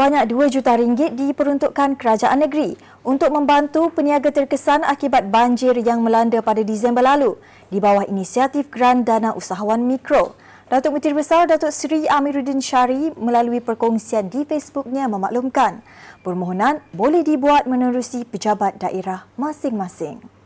sebanyak 2 juta ringgit diperuntukkan kerajaan negeri untuk membantu peniaga terkesan akibat banjir yang melanda pada Disember lalu di bawah inisiatif Geran Dana Usahawan Mikro. Datuk Menteri Besar Datuk Seri Amiruddin Syari melalui perkongsian di Facebooknya memaklumkan permohonan boleh dibuat menerusi pejabat daerah masing-masing.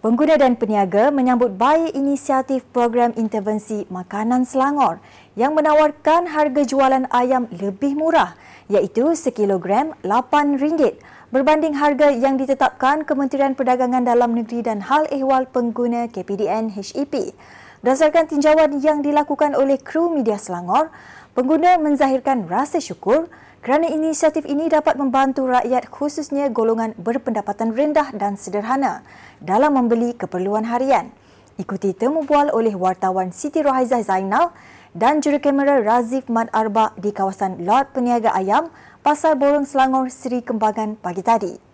Pengguna dan peniaga menyambut baik inisiatif program intervensi makanan Selangor yang menawarkan harga jualan ayam lebih murah iaitu sekilogram RM8 berbanding harga yang ditetapkan Kementerian Perdagangan Dalam Negeri dan Hal Ehwal Pengguna KPDN HEP. Berdasarkan tinjauan yang dilakukan oleh kru media Selangor, pengguna menzahirkan rasa syukur kerana inisiatif ini dapat membantu rakyat khususnya golongan berpendapatan rendah dan sederhana dalam membeli keperluan harian. Ikuti temu bual oleh wartawan Siti Rohaizah Zainal dan jurukamera Razif Mat Arba di kawasan Lot Peniaga Ayam, Pasar Borong Selangor, Seri Kembangan pagi tadi.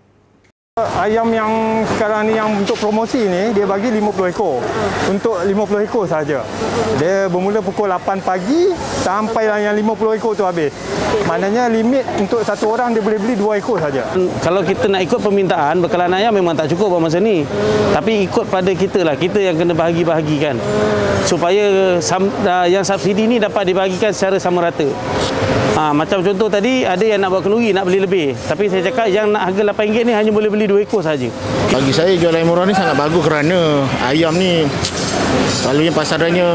Ayam yang sekarang ni yang untuk promosi ni dia bagi 50 ekor. Untuk 50 ekor saja. Dia bermula pukul 8 pagi sampai yang 50 ekor tu habis. Maknanya limit untuk satu orang dia boleh beli 2 ekor saja. Kalau kita nak ikut permintaan bekalan ayam memang tak cukup pada masa ni. Tapi ikut pada kita lah, kita yang kena bahagi-bahagikan. Supaya yang subsidi ni dapat dibahagikan secara sama rata. Ha, macam contoh tadi ada yang nak buat kenduri nak beli lebih. Tapi saya cakap yang nak harga RM8 ni hanya boleh beli 2 ekor saja. Bagi saya jual ayam murah ni sangat bagus kerana ayam ni selalunya pasarannya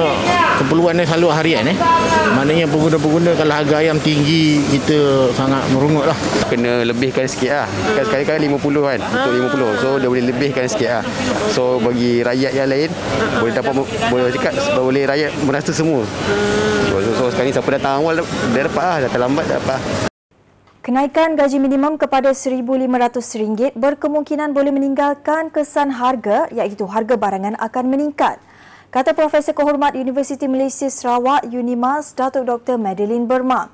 keperluannya selalu harian eh. Maknanya pengguna-pengguna kalau harga ayam tinggi kita sangat merungut lah. Kena lebihkan sikit lah. Kan sekali kan 50 kan untuk 50. So dia boleh lebihkan sikit lah. So bagi rakyat yang lain boleh dapat boleh cakap boleh rakyat merasa semua. So, so, so sekarang ni siapa datang awal dia dapat lah terlambat tak apa. Kenaikan gaji minimum kepada RM1,500 berkemungkinan boleh meninggalkan kesan harga iaitu harga barangan akan meningkat. Kata Profesor Kehormat Universiti Malaysia Sarawak Unimas Datuk Dr. Madeline Burma.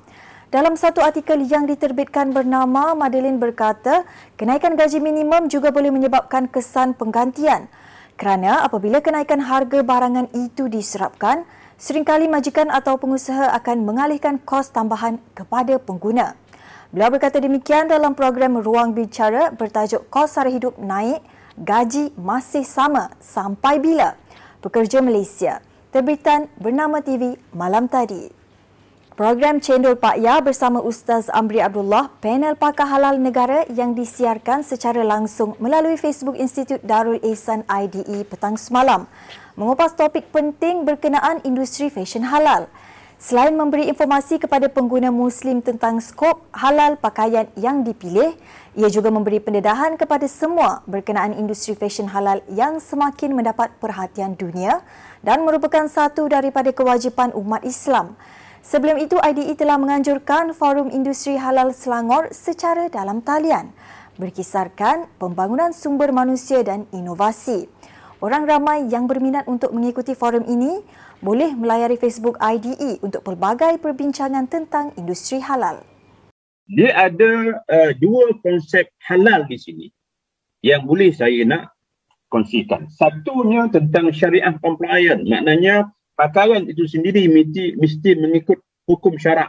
Dalam satu artikel yang diterbitkan bernama, Madeline berkata, kenaikan gaji minimum juga boleh menyebabkan kesan penggantian. Kerana apabila kenaikan harga barangan itu diserapkan, seringkali majikan atau pengusaha akan mengalihkan kos tambahan kepada pengguna. Beliau berkata demikian dalam program Ruang Bicara bertajuk Kos Sara Hidup Naik, Gaji Masih Sama Sampai Bila? Pekerja Malaysia. Terbitan bernama TV malam tadi. Program Cendol Pak Ya bersama Ustaz Amri Abdullah, panel pakar halal negara yang disiarkan secara langsung melalui Facebook Institut Darul Ihsan IDE petang semalam mengupas topik penting berkenaan industri fashion halal. Selain memberi informasi kepada pengguna Muslim tentang skop halal pakaian yang dipilih, ia juga memberi pendedahan kepada semua berkenaan industri fashion halal yang semakin mendapat perhatian dunia dan merupakan satu daripada kewajipan umat Islam. Sebelum itu, IDE telah menganjurkan Forum Industri Halal Selangor secara dalam talian berkisarkan pembangunan sumber manusia dan inovasi. Orang ramai yang berminat untuk mengikuti forum ini boleh melayari Facebook IDE untuk pelbagai perbincangan tentang industri halal. Dia ada uh, dua konsep halal di sini yang boleh saya nak kongsikan. Satunya tentang syariah compliant. Maknanya pakaian itu sendiri mesti, mesti mengikut hukum syarak.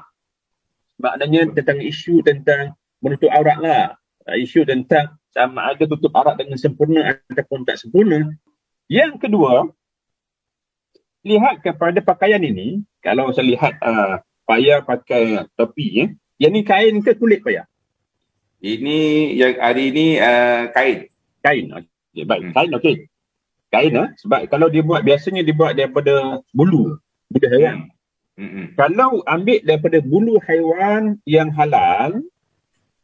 Maknanya tentang isu tentang menutup aurat lah. Uh, isu tentang sama ada tutup aurat dengan sempurna ataupun tak sempurna. Yang kedua, lihat kepada pakaian ini. Kalau saya lihat uh, payah pakai topi, ya. yang ni kain ke kulit payah? Ini yang hari ini uh, kain. Kain, okay, baik. Hmm. Kain, okey kain eh? sebab kalau dia buat biasanya dia buat daripada bulu bulu haiwan. Hmm. Hmm. Kalau ambil daripada bulu haiwan yang halal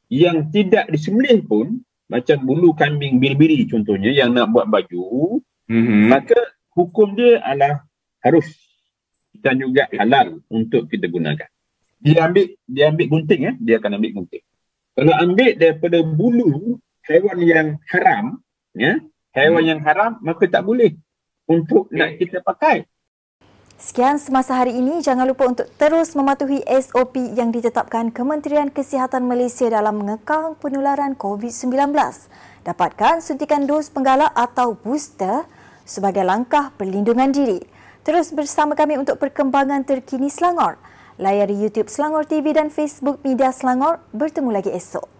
yang tidak disembelih pun macam bulu kambing biri-biri contohnya yang nak buat baju hmm. maka hukum dia adalah harus dan juga halal untuk kita gunakan. Dia ambil dia ambil gunting eh dia akan ambil gunting. Kalau ambil daripada bulu haiwan yang haram ya haiwan hmm. yang haram maka tak boleh untuk okay. nak kita pakai. Sekian semasa hari ini, jangan lupa untuk terus mematuhi SOP yang ditetapkan Kementerian Kesihatan Malaysia dalam mengekang penularan COVID-19. Dapatkan suntikan dos penggalak atau booster sebagai langkah perlindungan diri. Terus bersama kami untuk perkembangan terkini Selangor. Layari YouTube Selangor TV dan Facebook Media Selangor. Bertemu lagi esok.